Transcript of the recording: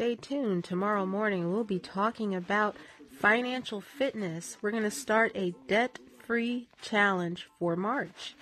stay tuned. Tomorrow morning, we'll be talking about financial fitness. We're going to start a debt free challenge for March.